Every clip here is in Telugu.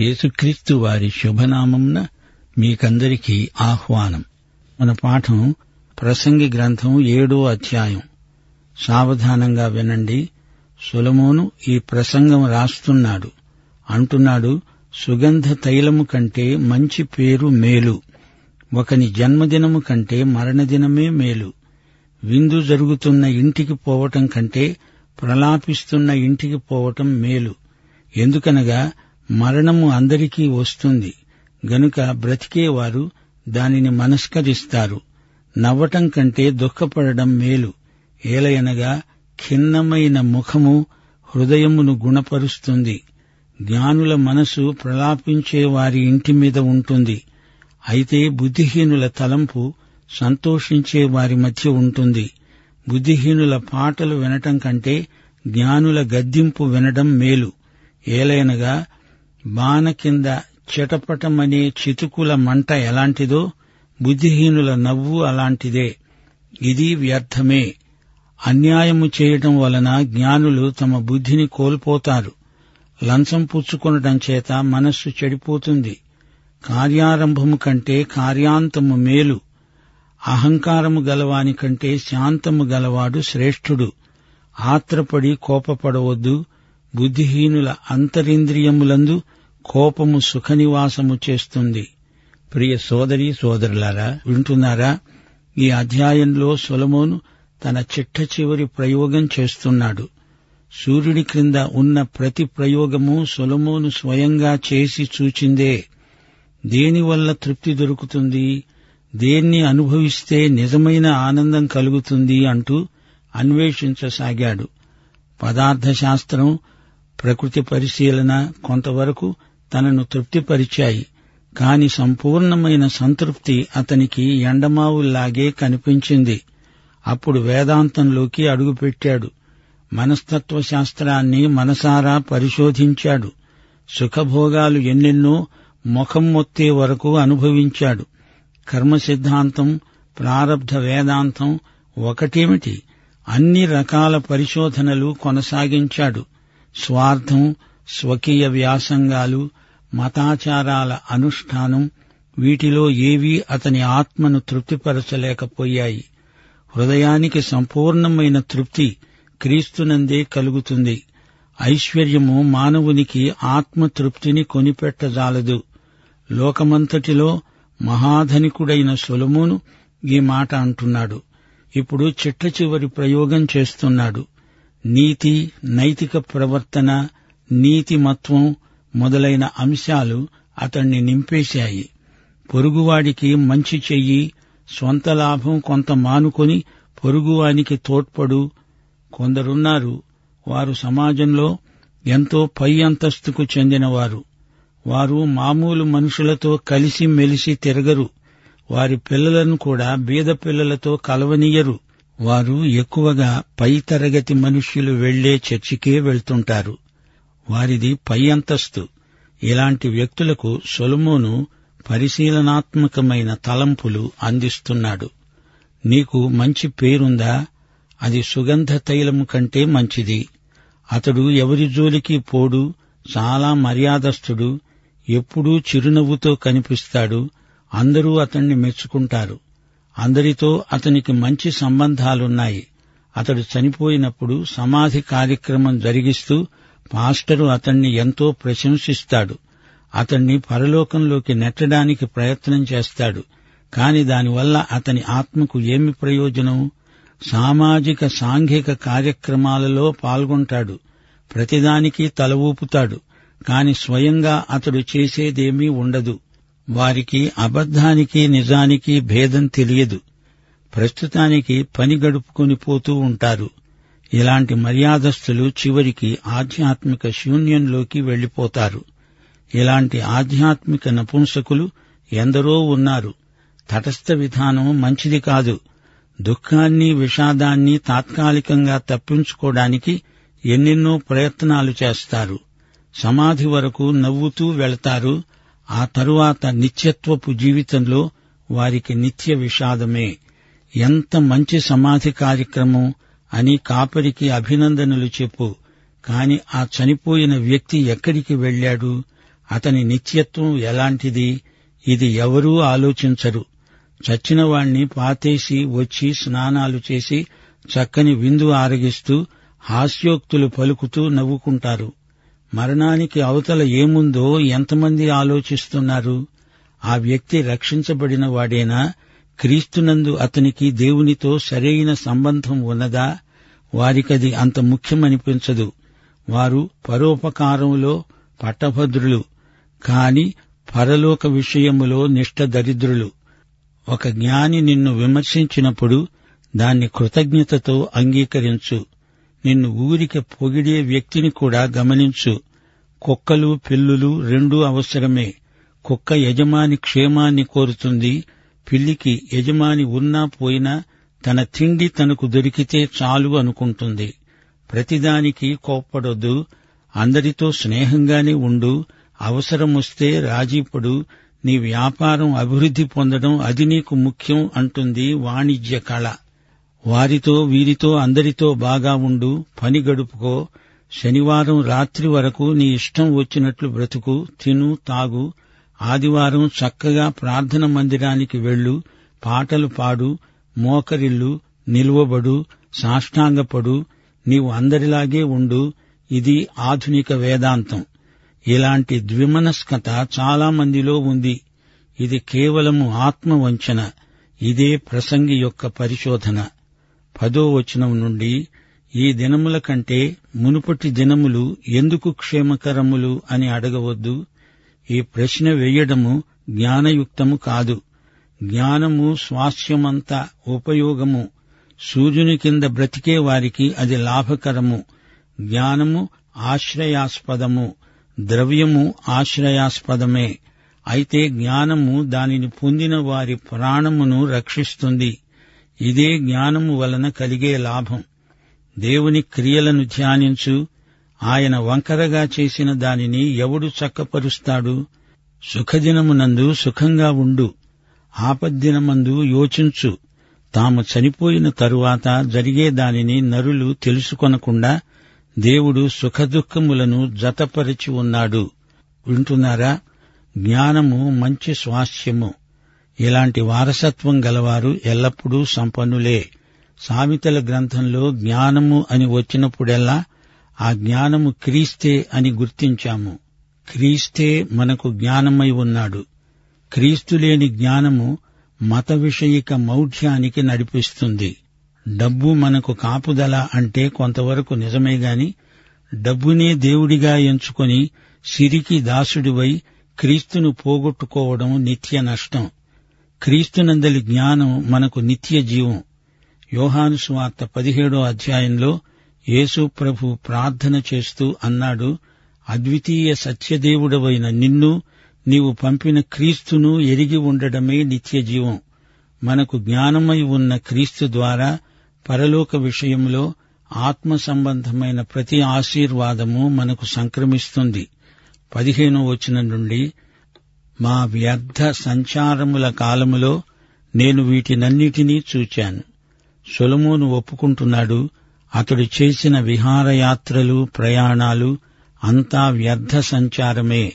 యేసుక్రీస్తు వారి శుభనామంన మీకందరికీ ఆహ్వానం. మన పాఠం ప్రసంగి గ్రంథం ఏడో అధ్యాయం. సావధానంగా వినండి. సులమోను ఈ ప్రసంగం రాస్తున్నాడు. అంటున్నాడు సుగంధ తైలము కంటే మంచి పేరు మేలు. ఒకని జన్మదినము కంటే మరణదినమే మేలు. విందు జరుగుతున్న ఇంటికి పోవటం కంటే ప్రలాపిస్తున్న ఇంటికి పోవటం మేలు. ఎందుకనగా మరణము అందరికీ వస్తుంది. గనుక బ్రతికేవారు దానిని మనస్కరిస్తారు. నవ్వటం కంటే దుఃఖపడడం మేలు. ఏలయనగా ఖిన్నమైన ముఖము హృదయమును గుణపరుస్తుంది. జ్ఞానుల మనసు ప్రలాపించే వారి ఇంటి మీద ఉంటుంది. అయితే బుద్ధిహీనుల తలంపు సంతోషించే వారి మధ్య ఉంటుంది. బుద్ధిహీనుల పాటలు వినటం కంటే జ్ఞానుల గద్దింపు వినడం మేలు. ఏలైనగా బాణ కింద చిటపటమనే చితుకుల మంట ఎలాంటిదో బుద్ధిహీనుల నవ్వు అలాంటిదే. ఇది వ్యర్థమే. అన్యాయము చేయటం వలన జ్ఞానులు తమ బుద్ధిని కోల్పోతారు. లంచం పుచ్చుకొనటం చేత మనస్సు చెడిపోతుంది. కార్యారంభము కంటే కార్యాంతము మేలు. అహంకారము గలవాని కంటే శాంతము గలవాడు శ్రేష్ఠుడు. ఆత్రపడి కోపపడవద్దు. బుద్ధిహీనుల అంతరింద్రియములందు కోపము సుఖనివాసము చేస్తుంది. ప్రియ సోదరి సోదరులారా వింటున్నారా? ఈ అధ్యాయంలో సొలమోను తన చిట్ట చివరి ప్రయోగం చేస్తున్నాడు. సూర్యుడి క్రింద ఉన్న ప్రతి ప్రయోగము సొలమోను స్వయంగా చేసి చూచిందే. దేనివల్ల తృప్తి దొరుకుతుంది? దేన్ని అనుభవిస్తే నిజమైన ఆనందం కలుగుతుంది అంటూ అన్వేషించసాగాడు. పదార్థ శాస్త్రం ప్రకృతి పరిశీలన కొంతవరకు తనను తృప్తిపరిచాయి. కాని సంపూర్ణమైన సంతృప్తి అతనికి ఎండమావుల్లాగే కనిపించింది. అప్పుడు వేదాంతంలోకి అడుగుపెట్టాడు. మనస్తత్వ శాస్త్రాన్ని మనసారా పరిశోధించాడు. సుఖభోగాలు ఎన్నెన్నో ముఖం మొత్తే వరకు అనుభవించాడు. కర్మ సిద్ధాంతం ప్రారబ్ధ వేదాంతం ఒకటేమిటి? అన్ని రకాల పరిశోధనలు కొనసాగించాడు. స్వార్థం స్వకీయ వ్యాసంగాలు మతాచారాల అనుష్ఠానం వీటిలో ఏవీ అతని ఆత్మను తృప్తిపరచలేకపోయాయి. హృదయానికి సంపూర్ణమైన తృప్తి క్రీస్తునందే కలుగుతుంది. ఐశ్వర్యము మానవునికి ఆత్మతృప్తిని కొనిపెట్టజాలదు. లోకమంతటిలో మహాధనికుడైన సొలమును ఈ మాట అంటున్నాడు. ఇప్పుడు చిట్ట చివరి ప్రయోగం చేస్తున్నాడు. నీతి నైతిక ప్రవర్తన నీతిమత్వం మొదలైన అంశాలు అతణ్ణి నింపేశాయి. పొరుగువాడికి మంచి చెయ్యి స్వంత లాభం కొంత మానుకొని పొరుగువానికి తోడ్పడు కొందరున్నారు. వారు సమాజంలో ఎంతో పై అంతస్తుకు చెందినవారు. వారు మామూలు మనుషులతో కలిసి మెలిసి తిరగరు. వారి పిల్లలను కూడా బీద పిల్లలతో కలవనీయరు. వారు ఎక్కువగా పై తరగతి మనుష్యులు వెళ్ళే చర్చికే వెళ్తుంటారు. వారిది పై అంతస్తు. ఇలాంటి వ్యక్తులకు సొలమోను పరిశీలనాత్మకమైన తలంపులు అందిస్తున్నాడు. నీకు మంచి పేరుందా? అది సుగంధ తైలము కంటే మంచిది. అతడు ఎవరి జోలికి పోడు? చాలా మర్యాదస్థుడు ఎప్పుడూ చిరునవ్వుతో కనిపిస్తాడు. అందరూ అతణ్ణి మెచ్చుకుంటారు. అందరితో అతనికి మంచి సంబంధాలున్నాయి. అతడు చనిపోయినప్పుడు సమాధి కార్యక్రమం జరిగిస్తూ పాస్టరు అతణ్ణి ఎంతో ప్రశంసిస్తాడు. అతణ్ణి పరలోకంలోకి నెట్టడానికి ప్రయత్నం చేస్తాడు. కాని దానివల్ల అతని ఆత్మకు ఏమి ప్రయోజనం? సామాజిక సాంఘిక కార్యక్రమాలలో పాల్గొంటాడు. ప్రతిదానికి తల ఊపుతాడు కాని స్వయంగా అతడు చేసేదేమీ ఉండదు. వారికి అబద్ధానికి నిజానికి భేదం తెలియదు. ప్రస్తుతానికి పని గడుపుకొని పోతూ ఉంటారు. ఇలాంటి మర్యాదస్తులు చివరికి ఆధ్యాత్మిక శూన్యంలోకి వెళ్ళిపోతారు ఇలాంటి ఆధ్యాత్మిక నపుంసకులు ఎందరో ఉన్నారు. తటస్థ విధానం మంచిది కాదు. దుఃఖాన్ని విషాదాన్ని తాత్కాలికంగా తప్పించుకోవడానికి ఎన్నెన్నో ప్రయత్నాలు చేస్తారు. సమాధి వరకు నవ్వుతూ వెళతారు. ఆ తరువాత నిత్యత్వపు జీవితంలో వారికి నిత్య విషాదమే. ఎంత మంచి సమాధి కార్యక్రమం అని కాపరికి అభినందనలు చెప్పు. కాని ఆ చనిపోయిన వ్యక్తి ఎక్కడికి వెళ్ళాడు? అతని నిత్యత్వం ఎలాంటిది? ఇది ఎవరూ ఆలోచించరు. చచ్చినవాణ్ణి పాతేసి వచ్చి స్నానాలు చేసి చక్కని విందు ఆరగిస్తూ హాస్యోక్తులు పలుకుతూ నవ్వుకుంటారు. మరణానికి అవతల ఏముందో ఎంతమంది ఆలోచిస్తున్నారు? ఆ వ్యక్తి రక్షించబడిన వాడేనా? క్రీస్తునందు అతనికి దేవునితో సరైన సంబంధం ఉన్నదా? వారికది అంత ముఖ్యమనిపించదు. వారు పరోపకారంలో పట్టభద్రులు కాని పరలోక విషయములో నిష్ఠ దరిద్రులు. ఒక జ్ఞాని నిన్ను విమర్శించినప్పుడు దాన్ని కృతజ్ఞతతో అంగీకరించు. నిన్ను ఊరికి పొగిడే వ్యక్తిని కూడా గమనించు. కుక్కలు పిల్లులు రెండూ అవసరమే. కుక్క యజమాని క్షేమాన్ని కోరుతుంది. పిల్లికి యజమాని ఉన్నా పోయినా తన తిండి తనకు దొరికితే చాలు అనుకుంటుంది. ప్రతిదానికి కోప్పడొద్దు. అందరితో స్నేహంగానే ఉండు. అవసరమొస్తే రాజీపడు నీ వ్యాపారం అభివృద్ధి పొందడం అది నీకు ముఖ్యం అంటుంది వాణిజ్య కళ. వారితో వీరితో అందరితో బాగా ఉండు పని గడుపుకో. శనివారం రాత్రి వరకు నీ ఇష్టం వచ్చినట్లు బ్రతుకు తిను తాగు. ఆదివారం చక్కగా ప్రార్థన మందిరానికి వెళ్ళు పాటలు పాడు మోకరిల్లు నిలువబడు సాష్టాంగపడు నీవు అందరిలాగే ఉండు ఇది ఆధునిక వేదాంతం. ఇలాంటి ద్విమనస్కత చాలా మందిలో ఉంది. ఇది కేవలము ఆత్మవంచన ఇదే ప్రసంగి యొక్క పరిశోధన. పదో వచనం నుండి ఈ దినముల కంటే మునుపటి దినములు ఎందుకు క్షేమకరములు అని అడగవద్దు. ఈ ప్రశ్న వేయడము జ్ఞానయుక్తము కాదు. జ్ఞానము స్వాస్థ్యమంత ఉపయోగము. సూర్యుని కింద బ్రతికే వారికి అది లాభకరము. జ్ఞానము ఆశ్రయాస్పదము. ద్రవ్యము ఆశ్రయాస్పదమే. అయితే జ్ఞానము దానిని పొందిన వారి ప్రాణమును రక్షిస్తుంది. ఇదే జ్ఞానము వలన కలిగే లాభం. దేవుని క్రియలను ధ్యానించు. ఆయన వంకరగా చేసిన దానిని ఎవడు చక్కపరుస్తాడు? సుఖదినమునందు సుఖంగా ఉండు. ఆపద్దినమందు యోచించు. తాము చనిపోయిన తరువాత జరిగే దానిని నరులు తెలుసుకొనకుండా దేవుడు సుఖదుఖములను జతపరిచి ఉన్నాడు. వింటున్నారా? జ్ఞానము మంచి స్వాస్థ్యము. ఇలాంటి వారసత్వం గలవారు ఎల్లప్పుడూ సంపన్నులే. సామెతల గ్రంథంలో జ్ఞానము అని వచ్చినప్పుడెల్లా ఆ జ్ఞానము క్రీస్తే అని గుర్తించాము. క్రీస్తే మనకు జ్ఞానమై ఉన్నాడు. క్రీస్తు లేని జ్ఞానము మత విషయిక మౌఢ్యానికి నడిపిస్తుంది. డబ్బు మనకు కాపుదల అంటే కొంతవరకు నిజమే గాని డబ్బునే దేవుడిగా ఎంచుకొని సిరికి దాసుడివై క్రీస్తును పోగొట్టుకోవడం నిత్య నష్టం. క్రీస్తునందలి జ్ఞానం మనకు నిత్య జీవం. యోహాను సువార్త పదిహేడో అధ్యాయంలో యేసు ప్రభు ప్రార్థన చేస్తూ అన్నాడు అద్వితీయ సత్యదేవుడవైన నిన్ను నీవు పంపిన క్రీస్తును ఎరిగి ఉండడమే నిత్య జీవం. మనకు జ్ఞానమై ఉన్న క్రీస్తు ద్వారా పరలోక విషయంలో ఆత్మ సంబంధమైన ప్రతి ఆశీర్వాదము మనకు సంక్రమిస్తుంది. పదిహేనో వచనం నుండి మా వ్యర్థ సంచారముల కాలములో నేను వీటినన్నిటినీ చూచాను. సొలమోను ఒప్పుకుంటున్నాడు. అతడు చేసిన విహారయాత్రలు ప్రయాణాలు అంతా వ్యర్థ సంచారమే.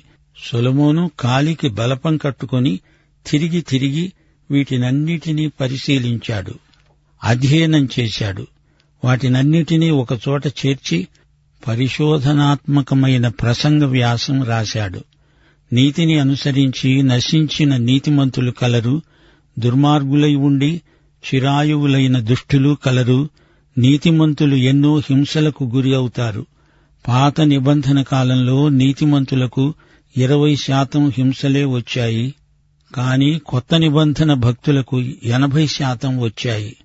సొలమోను కాలికి బలపం కట్టుకొని తిరిగి తిరిగి వీటినన్నిటినీ పరిశీలించాడు. అధ్యయనం చేశాడు. వాటినన్నిటినీ ఒకచోట చేర్చి పరిశోధనాత్మకమైన ప్రసంగ వ్యాసం రాశాడు. నీతిని అనుసరించి నశించిన నీతిమంతులు కలరు దుర్మార్గులై ఉండి చిరాయువులైన దుష్టులు కలరు నీతిమంతులు ఎన్నో హింసలకు గురి అవుతారు. పాత నిబంధన కాలంలో నీతిమంతులకు ఇరవై శాతం హింసలే వచ్చాయి. కాని కొత్త నిబంధన భక్తులకు ఎనభై శాతం వచ్చాయి.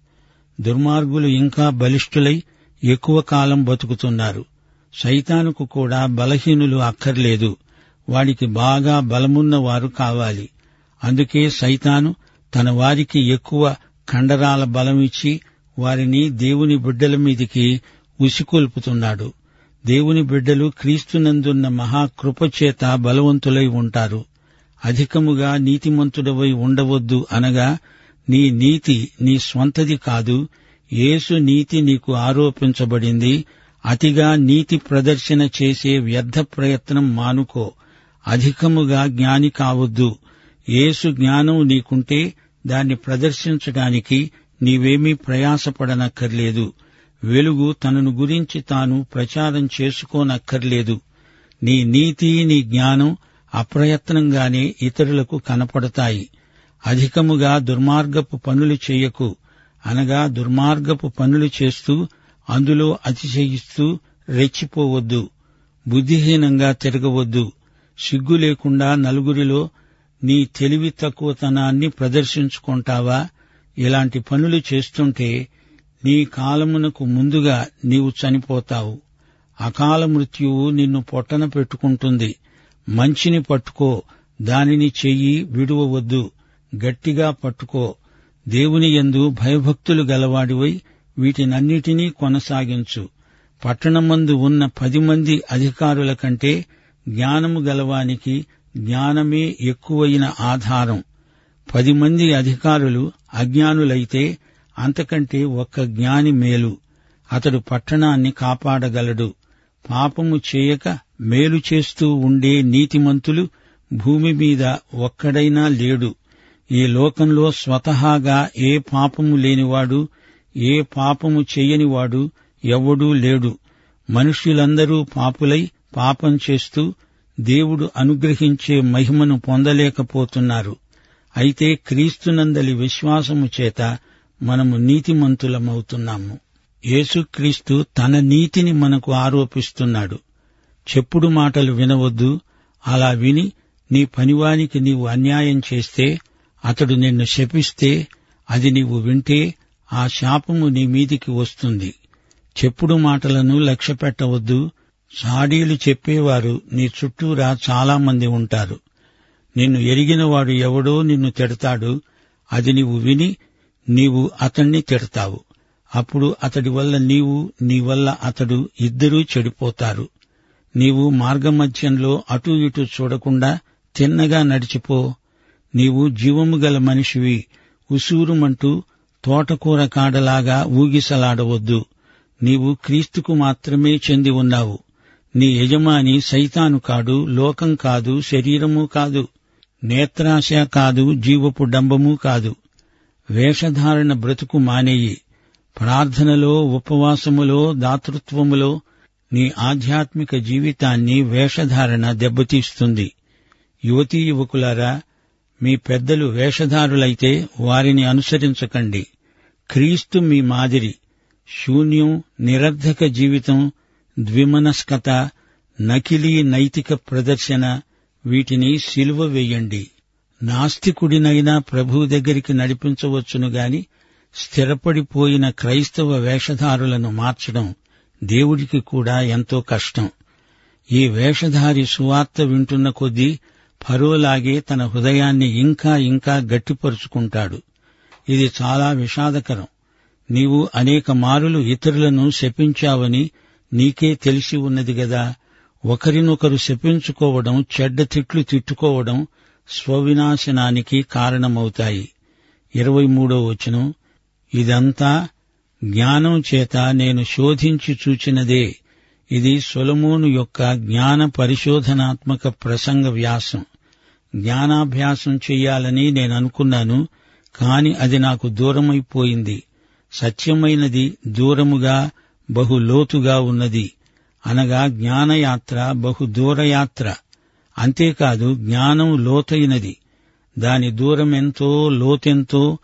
దుర్మార్గులు ఇంకా బలిష్ఠులై ఎక్కువ కాలం బతుకుతున్నారు. సైతానుకు కూడా బలహీనులు అక్కర్లేదు. వాడికి బాగా బలమున్న వారు కావాలి. అందుకే సైతాను తన వారికి ఎక్కువ కండరాల బలమిచ్చి వారిని దేవుని బిడ్డల మీదికి ఉసికొల్పుతున్నాడు. దేవుని బిడ్డలు క్రీస్తునందున్న మహాకృపచేత బలవంతులై ఉంటారు. అధికముగా నీతిమంతుడవై ఉండవద్దు అనగా నీ నీతి నీ స్వంతది కాదు యేసు నీతి నీకు ఆరోపించబడింది అతిగా నీతి ప్రదర్శన చేసే వ్యర్థ ప్రయత్నం మానుకో. అధికముగా జ్ఞాని కావద్దు. యేసు జ్ఞానం నీకుంటే దాన్ని ప్రదర్శించడానికి నీవేమీ ప్రయాసపడనక్కర్లేదు. వెలుగు తనను గురించి తాను ప్రచారం చేసుకోనక్కర్లేదు. నీ నీతి నీ జ్ఞానం అప్రయత్నంగానే ఇతరులకు కనపడతాయి. అధికముగా దుర్మార్గపు పనులు చేయకు. అనగా దుర్మార్గపు పనులు చేస్తూ అందులో అతిశయిస్తూ రెచ్చిపోవద్దు. బుద్ధిహీనంగా తిరగవద్దు. సిగ్గు లేకుండా నలుగురిలో నీ తెలివి తక్కువతనాన్ని ప్రదర్శించుకుంటావా? ఇలాంటి పనులు చేస్తుంటే నీ కాలమునకు ముందుగా నీవు చనిపోతావు. అకాల మృత్యువు నిన్ను పొట్టన పెట్టుకుంటుంది. మంచిని పట్టుకో దానిని చెయ్యి విడువవద్దు. గట్టిగా పట్టుకో. దేవుని యందు భయభక్తులు గలవాడివై వీటినన్నిటినీ కొనసాగించు. పట్టణమందు ఉన్న పది మంది అధికారుల కంటే జ్ఞానము గలవానికి జ్ఞానమే ఎక్కువైన ఆధారం. పది మంది అధికారులు అజ్ఞానులైతే అంతకంటే ఒక్క జ్ఞాని మేలు. అతడు పట్టణాన్ని కాపాడగలడు. పాపము చేయక మేలు చేస్తూ ఉండే నీతిమంతులు భూమి మీద ఒక్కడైనా లేడు. ఈ లోకంలో స్వతహాగా ఏ పాపము లేనివాడు ఏ పాపము చేయనివాడు ఎవడూ లేడు. మనుష్యులందరూ పాపులై పాపం చేస్తూ దేవుడు అనుగ్రహించే మహిమను పొందలేకపోతున్నారు. అయితే క్రీస్తునందలి విశ్వాసము చేత మనము నీతిమంతులమవుతున్నాము. యేసుక్రీస్తు తన నీతిని మనకు ఆరోపిస్తున్నాడు. చెప్పుడు మాటలు వినవద్దు. అలా విని నీ పనివానికి నీవు అన్యాయం చేస్తే అతడు నిన్ను శపిస్తే అది నీవు వింటే ఆ శాపము నీ మీదికి వస్తుంది. చెప్పుడు మాటలను లక్ష్యపెట్టవద్దు. సాడీలు చెప్పేవారు నీ చుట్టూరా చాలామంది ఉంటారు. నిన్ను ఎరిగినవాడు ఎవడో నిన్ను తిడతాడు. అది నీవు విని నీవు అతణ్ణి తిడతావు. అప్పుడు అతడి వల్ల నీవు నీ వల్ల అతడు ఇద్దరూ చెడిపోతారు. నీవు మార్గమధ్యంలో అటూ ఇటూ చూడకుండా తిన్నగా నడిచిపో. నీవు జీవము గల మనిషివి. ఉసూరుమంటూ తోటకూర కాడలాగా ఊగిసలాడవద్దు. నీవు క్రీస్తుకు మాత్రమే చెంది ఉన్నావు. నీ యజమాని సైతాను కాడు లోకం కాదు శరీరము కాదు నేత్రాశ కాదు జీవపు డంబము కాదు. వేషధారణ బ్రతుకు మానేయి. ప్రార్థనలో ఉపవాసములో దాతృత్వములో నీ ఆధ్యాత్మిక జీవితాన్ని వేషధారణ దెబ్బతీస్తుంది. యువతీ యువకులారా మీ పెద్దలు వేషధారులైతే వారిని అనుసరించకండి. క్రీస్తు మీ మాదిరి శూన్యం నిరర్ధక జీవితం ద్విమనస్కత నకిలీ నైతిక ప్రదర్శన వీటిని సిలువ వేయండి. నాస్తికుడినైనా ప్రభువు దగ్గరికి నడిపించవచ్చును గాని స్థిరపడిపోయిన క్రైస్తవ వేషధారులను మార్చడం దేవుడికి కూడా ఎంతో కష్టం. ఈ వేషధారి సువార్త వింటున్న కొద్దీ ఫరోలాగే తన హృదయాన్ని ఇంకా ఇంకా గట్టిపరుచుకుంటాడు. ఇది చాలా విషాదకరం. నీవు అనేక మారులు ఇతరులను శపించావని నీకే తెలిసి ఉన్నది గదా. ఒకరినొకరు శపించుకోవడం చెడ్డ తిట్లు తిట్టుకోవడం స్వవినాశనానికి కారణమవుతాయి. ఇరవై మూడో వచనం. ఇదంతా జ్ఞానం చేత నేను శోధించి చూచినదే. ఇది సొలమోను యొక్క జ్ఞాన పరిశోధనాత్మక ప్రసంగ వ్యాసం. జ్ఞానాభ్యాసం చెయ్యాలని నేను అనుకున్నాను కాని అది నాకు దూరమైపోయింది. సత్యమైనది దూరముగా బహు లోతుగా ఉన్నది. అనగా జ్ఞానయాత్ర బహు దూరయాత్ర అంతేకాదు జ్ఞానం లోతైనది. దాని దూరమెంతో లోతెంతో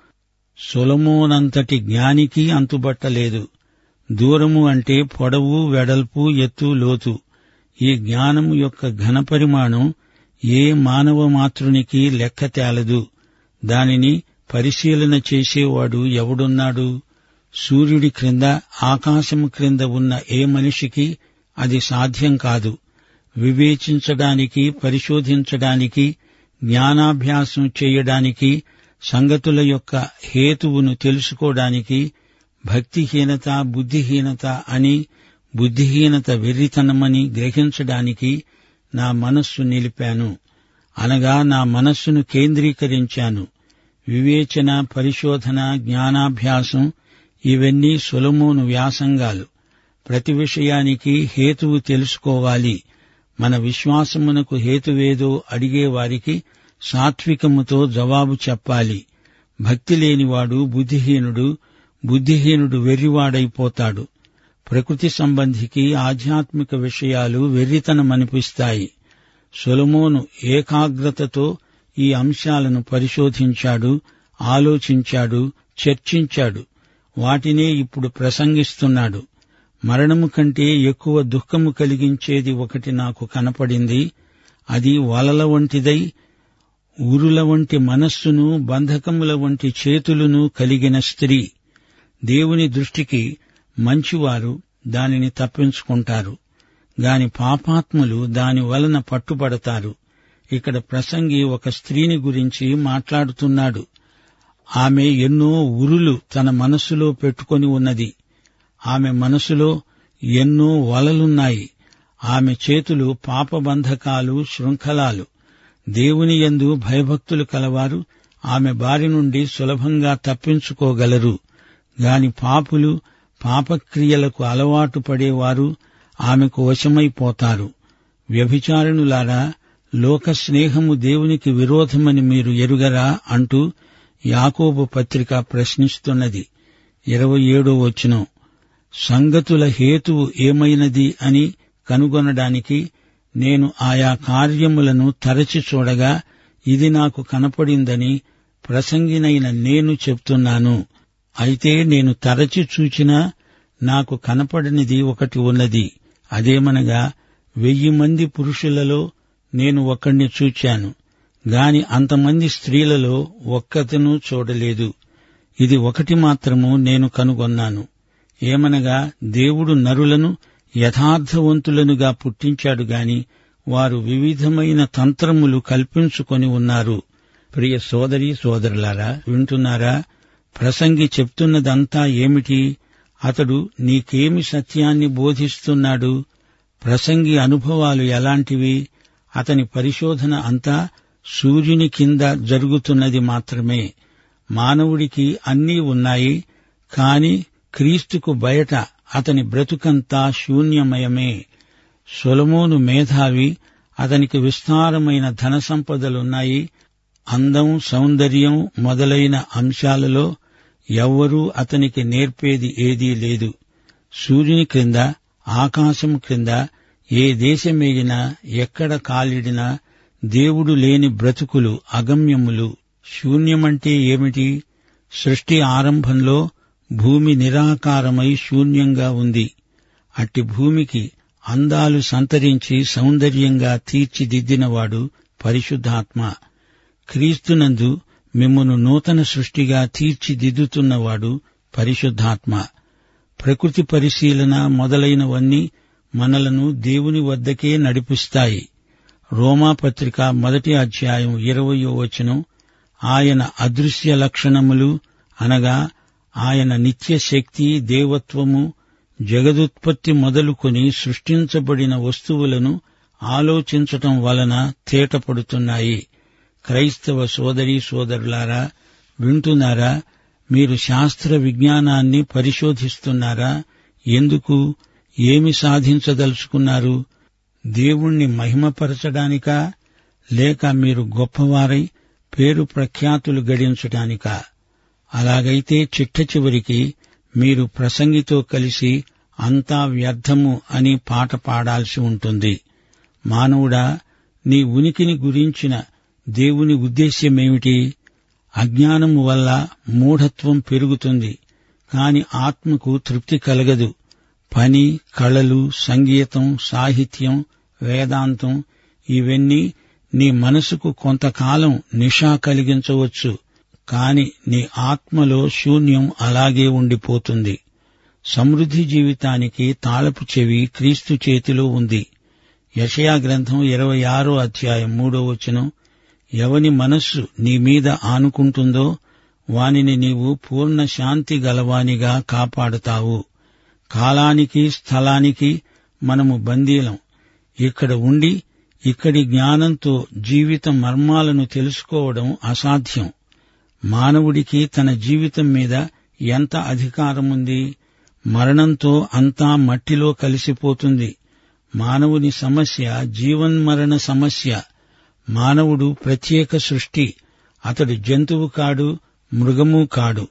సులమోనంతటి జ్ఞానికి అంతుబట్టలేదు. దూరము అంటే పొడవు వెడల్పు ఎత్తు లోతు. ఈ జ్ఞానము యొక్క ఘనపరిమాణం ఏ మానవ మాతృనికి లెక్క తేలదు దానిని పరిశీలన చేసేవాడు ఎవడున్నాడు? సూర్యుడి క్రింద ఆకాశం క్రింద ఉన్న ఏ మనిషికి అది సాధ్యం కాదు. వివేచించడానికి పరిశోధించడానికి జ్ఞానాభ్యాసం చేయడానికి సంగతుల యొక్క హేతువును తెలుసుకోవడానికి భక్తిహీనత బుద్ధిహీనత అని బుద్ధిహీనత వెర్రితనమని గ్రహించడానికి నా మనస్సు నిలిపాను. అనగా నా మనస్సును కేంద్రీకరించాను. వివేచన పరిశోధన జ్ఞానాభ్యాసం ఇవన్నీ సులమోను వ్యాసంగాలు. ప్రతి విషయానికి హేతువు తెలుసుకోవాలి. మన విశ్వాసమునకు హేతువేదో అడిగేవారికి సాత్వికముతో జవాబు చెప్పాలి. భక్తి లేనివాడు బుద్ధిహీనుడు బుద్ధిహీనుడు వెర్రివాడైపోతాడు. ప్రకృతి సంబంధికి ఆధ్యాత్మిక విషయాలు వెర్రితనమనిపిస్తాయి. సొలమోను ఏకాగ్రతతో ఈ అంశాలను పరిశోధించాడు ఆలోచించాడు చర్చించాడు. వాటినే ఇప్పుడు ప్రసంగిస్తున్నాడు. మరణము కంటే ఎక్కువ దుఃఖము కలిగించేది ఒకటి నాకు కనపడింది. అది వలల వంటిదై ఊరుల వంటి మనస్సును బంధకముల వంటి చేతులను కలిగిన స్త్రీ. దేవుని దృష్టికి మంచివారు దానిని తప్పించుకుంటారు. గాని పాపాత్ములు దాని వలన పట్టుబడతారు. ఇక్కడ ప్రసంగి ఒక స్త్రీని గురించి మాట్లాడుతున్నాడు. ఆమె ఎన్నో ఉరులు తన మనస్సులో పెట్టుకొని ఉన్నది. ఆమె మనసులో ఎన్నో వలలున్నాయి. ఆమె చేతులు పాపబంధకాలు శృంఖలాలు. దేవుని యందు భయభక్తులు కలవారు. ఆమె బారి నుండి సులభంగా తప్పించుకోగలరు. గాని పాపులు పాపక్రియలకు అలవాటు పడేవారు. ఆమెకు వశమైపోతారు. వ్యభిచారణులారా లోక స్నేహము దేవునికి విరోధమని మీరు ఎరుగరా అంటూ యాకోబు పత్రిక ప్రశ్నిస్తున్నది. ఇరవై ఏడో వచనం. సంగతుల హేతువు ఏమైనది అని కనుగొనడానికి నేను ఆయా కార్యములను తరచి చూడగా ఇది నాకు కనపడిందని ప్రసంగినైన నేను చెప్తున్నాను. అయితే నేను తరచి చూచినా నాకు కనపడనిది ఒకటి ఉన్నది. అదేమనగా వెయ్యి మంది పురుషులలో నేను ఒకణ్ణి చూచాను. గాని అంతమంది స్త్రీలలో ఒక్కతను చూడలేదు. ఇది ఒకటి మాత్రము నేను కనుగొన్నాను. ఏమనగా దేవుడు నరులను యథార్థవంతులనుగా పుట్టించాడు గాని వారు వివిధమైన తంత్రములు కల్పించుకొని ఉన్నారు. ప్రియ సోదరి సోదరులారా వింటున్నారా? ప్రసంగి చెప్తున్నదంతా ఏమిటి? అతడు నీకేమి సత్యాన్ని బోధిస్తున్నాడు? ప్రసంగి అనుభవాలు ఎలాంటివి? అతని పరిశోధన అంతా సూర్యుని కింద జరుగుతున్నది మాత్రమే. మానవుడికి అన్నీ ఉన్నాయి కాని క్రీస్తుకు బయట అతని బ్రతుకంతా శూన్యమయమే. సొలమోను మేధావి అతనికి విస్తారమైన ధన సంపదలున్నాయి అందం సౌందర్యం మొదలైన అంశాలలో ఎవ్వరూ అతనికి నేర్పేది ఏదీ లేదు. సూర్యుని క్రింద ఆకాశం క్రింద ఏ దేశమేగినా ఎక్కడ కాలిడినా దేవుడు లేని బ్రతుకులు అగమ్యములు శూన్యమంటే ఏమిటి? సృష్టి ఆరంభంలో భూమి నిరాకారమై శూన్యంగా ఉంది. అట్టి భూమికి అందాలు సంతరించి సౌందర్యంగా తీర్చిదిద్దినవాడు పరిశుద్ధాత్మ. క్రీస్తునందు మిమ్మను నూతన సృష్టిగా తీర్చిదిద్దుతున్నవాడు పరిశుద్ధాత్మ. ప్రకృతి పరిశీలన మొదలైనవన్నీ మనలను దేవుని వద్దకే నడిపిస్తాయి. రోమాపత్రిక మొదటి అధ్యాయం ఇరవయో వచనం. ఆయన అదృశ్య లక్షణములు అనగా ఆయన నిత్య శక్తి దేవత్వము జగదుత్పత్తి మొదలుకొని సృష్టించబడిన వస్తువులను ఆలోచించటం వలన తేటపడుతున్నాయి. క్రైస్తవ సోదరీ సోదరులారా వింటున్నారా? మీరు శాస్త్ర విజ్ఞానాన్ని పరిశోధిస్తున్నారా? ఎందుకు? ఏమి సాధించదలుచుకున్నారు? దేవుణ్ణి మహిమపరచడానికా లేక మీరు గొప్పవారై పేరు ప్రఖ్యాతులు గడించటానికా అలాగైతే చిట్ట చివరికి మీరు ప్రసంగితో కలిసి అంతా వ్యర్థము అని పాట పాడాల్సి ఉంటుంది. మానవుడా నీ ఉనికిని గురించిన దేవుని ఉద్దేశ్యమేమిటి? అజ్ఞానము వల్ల మూఢత్వం పెరుగుతుంది కాని ఆత్మకు తృప్తి కలగదు. పని కళలు సంగీతం సాహిత్యం వేదాంతం ఇవన్నీ నీ మనసుకు కొంతకాలం నిషా కలిగించవచ్చు కాని నీ ఆత్మలో శూన్యం అలాగే ఉండిపోతుంది. సమృద్ధి జీవితానికి తాళపు చెవి క్రీస్తు చేతిలో ఉంది. యషయా గ్రంథం ఇరవై ఆరో అధ్యాయం మూడో వచనం ఎవని మనస్సు నీ మీద ఆనుకుంటుందో వానిని నీవు పూర్ణ శాంతి గలవానిగా కాపాడుతావు. కాలానికి స్థలానికి మనము బందీలం. ఇక్కడ ఉండి ఇక్కడి జ్ఞానంతో జీవిత మర్మాలను తెలుసుకోవడం అసాధ్యం. మానవుడికి తన జీవితం మీద ఎంత అధికారముంది? మరణంతో అంతా మట్టిలో కలిసిపోతుంది. మానవుని సమస్య జీవన్మరణ సమస్య. మానవుడు ప్రత్యేక సృష్టి. అతడు జంతువు కాడు మృగము కాడు.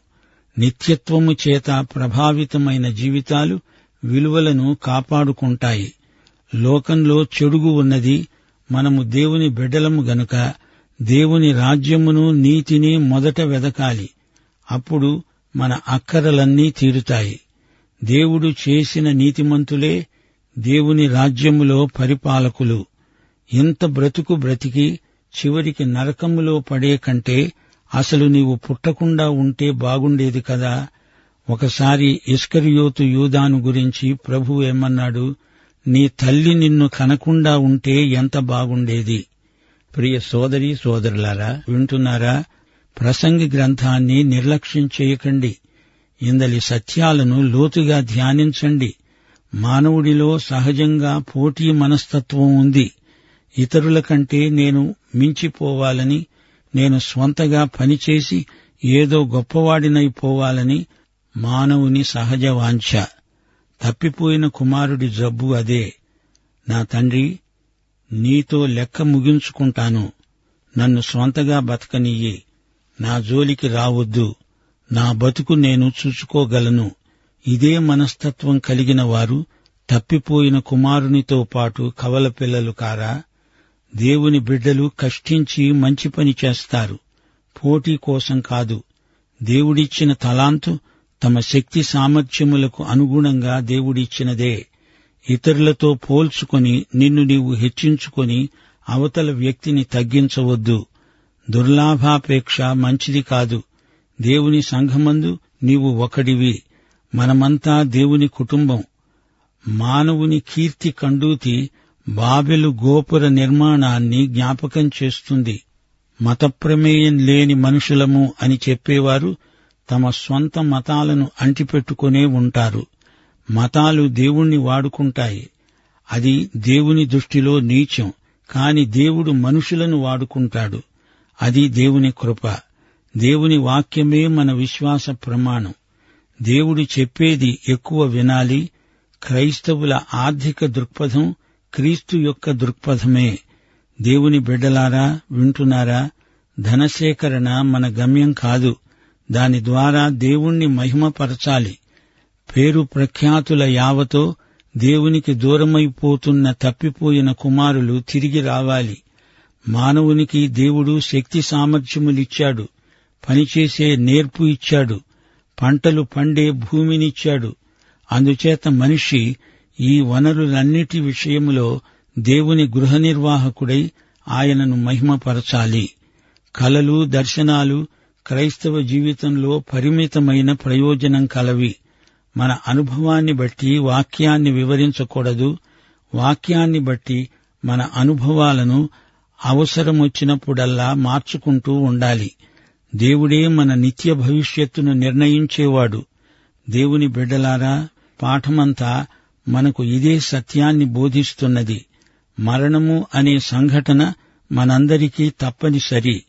నిత్యత్వము చేత ప్రభావితమైన జీవితాలు విలువలను కాపాడుకుంటాయి. లోకంలో చెడుగు ఉన్నది మనము దేవుని బిడ్డలము గనుక దేవుని రాజ్యమును నీతిని మొదట వెదకాలి. అప్పుడు మన అక్కరలన్నీ తీరుతాయి. దేవుడు చేసిన నీతిమంతులే దేవుని రాజ్యములో పరిపాలకులు. ఇంత బ్రతుకు బ్రతికి చివరికి నరకములో పడే కంటే అసలు నీవు పుట్టకుండా ఉంటే బాగుండేది కదా? ఒకసారి ఇస్కరియోతు యూదాను గురించి ప్రభు ఏమన్నాడు? నీ తల్లి నిన్ను కనకుండా ఉంటే ఎంత బాగుండేది. ప్రియ సోదరి సోదరులారా వింటున్నారా? ప్రసంగి గ్రంథాన్ని నిర్లక్ష్యం చేయకండి. ఇందలి సత్యాలను లోతుగా ధ్యానించండి. మానవుడిలో సహజంగా పోటీ మనస్తత్వం ఉంది. ఇతరుల కంటే నేను మించిపోవాలని నేను స్వంతగా పనిచేసి ఏదో గొప్పవాడినైపోవాలని మానవుని సహజ వాంఛ తప్పిపోయిన కుమారుడి జబ్బు అదే. నా తండ్రి నీతో లెక్క ముగించుకుంటాను. నన్ను స్వంతగా బతకనియ్యి. నా జోలికి రావద్దు. నా బతుకు నేను చూసుకోగలను. ఇదే మనస్తత్వం కలిగిన వారు తప్పిపోయిన కుమారునితో పాటు కవల పిల్లలు కారా? దేవుని బిడ్డలు కష్టించి మంచి పని చేస్తారు. పోటీ కోసం కాదు. దేవుడిచ్చిన తలాంతు తమ శక్తి సామర్థ్యములకు అనుగుణంగా దేవుడిచ్చినదే. ఇతరులతో పోల్చుకొని నిన్ను నీవు హెచ్చించుకొని అవతల వ్యక్తిని తగ్గించవద్దు. దుర్లాభాపేక్ష మంచిది కాదు. దేవుని సంఘమందు నీవు ఒకడివి. మనమంతా దేవుని కుటుంబం. మానవుని కీర్తి కండూతి బాబెలు గోపుర నిర్మాణాన్ని జ్ఞాపకం చేస్తుంది. మతప్రమేయం లేని మనుషులము అని చెప్పేవారు తమ స్వంత మతాలను అంటిపెట్టుకునే ఉంటారు. మతాలు దేవుణ్ణి వాడుకుంటాయి. అది దేవుని దృష్టిలో నీచం కాని దేవుడు మనుషులను వాడుకుంటాడు. అది దేవుని కృప. దేవుని వాక్యమే మన విశ్వాస ప్రమాణం. దేవుడు చెప్పేది ఎక్కువ వినాలి. క్రైస్తవుల ఆర్థిక దృక్పథం క్రీస్తు యొక్క దృక్పథమే. దేవుని బిడ్డలారా వింటున్నారా? ధనసేకరణ మన గమ్యం కాదు. దాని ద్వారా దేవుణ్ణి మహిమపరచాలి. పేరు ప్రఖ్యాతుల యావతో దేవునికి దూరమైపోతున్న తప్పిపోయిన కుమారులు తిరిగి రావాలి. మానవునికి దేవుడు శక్తి సామర్థ్యములిచ్చాడు. పనిచేసే నేర్పు ఇచ్చాడు. పంటలు పండే భూమినిచ్చాడు. అందుచేత మనిషి ఈ వనరులన్నిటి విషయములో దేవుని గృహ నిర్వాహకుడై ఆయనను మహిమపరచాలి. కలలు దర్శనాలు క్రైస్తవ జీవితంలో పరిమితమైన ప్రయోజనం కలవి. మన అనుభవాన్ని బట్టి వాక్యాన్ని వివరించకూడదు. వాక్యాన్ని బట్టి మన అనుభవాలను అవసరమొచ్చినప్పుడల్లా మార్చుకుంటూ ఉండాలి. దేవుడే మన నిత్య భవిష్యత్తును నిర్ణయించేవాడు. దేవుని బిడ్డలారా పాఠమంతా మనకు ఇదే సత్యాన్ని బోధిస్తున్నది. మరణము అనే సంఘటన మనందరికీ తప్పనిసరి.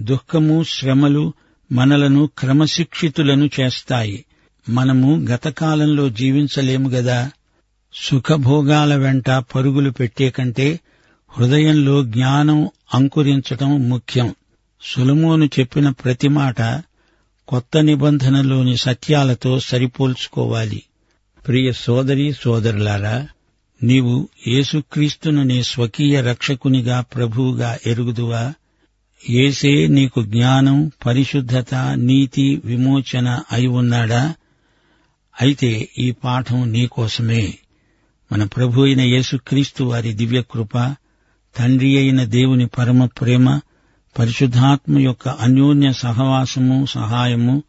దుఃఖము శ్రమలు మనలను క్రమశిక్షితులను చేస్తాయి. మనము గతకాలంలో జీవించలేము గదా. సుఖభోగాల వెంట పరుగులు పెట్టే కంటే హృదయంలో జ్ఞానం అంకురించటం ముఖ్యం. సులమోను చెప్పిన ప్రతి మాట కొత్త నిబంధనలోని సత్యాలతో సరిపోల్చుకోవాలి. ప్రియ సోదరి సోదరులారా నీవు యేసుక్రీస్తును నీ స్వకీయ రక్షకునిగా ప్రభువుగా ఎరుగుదువా? ఏసే నీకు జ్ఞానం పరిశుద్ధత నీతి విమోచన అయి ఉన్నాడా? అయితే ఈ పాఠం నీకోసమే మన ప్రభు అయిన యేసుక్రీస్తు వారి దివ్యకృప తండ్రి అయిన దేవుని పరమ ప్రేమ పరిశుద్ధాత్మ యొక్క అన్యోన్య సహవాసము సహాయము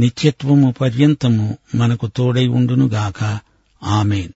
నిత్యత్వము పర్యంతము మనకు తోడై ఉండునుగాక. ఆమెన్.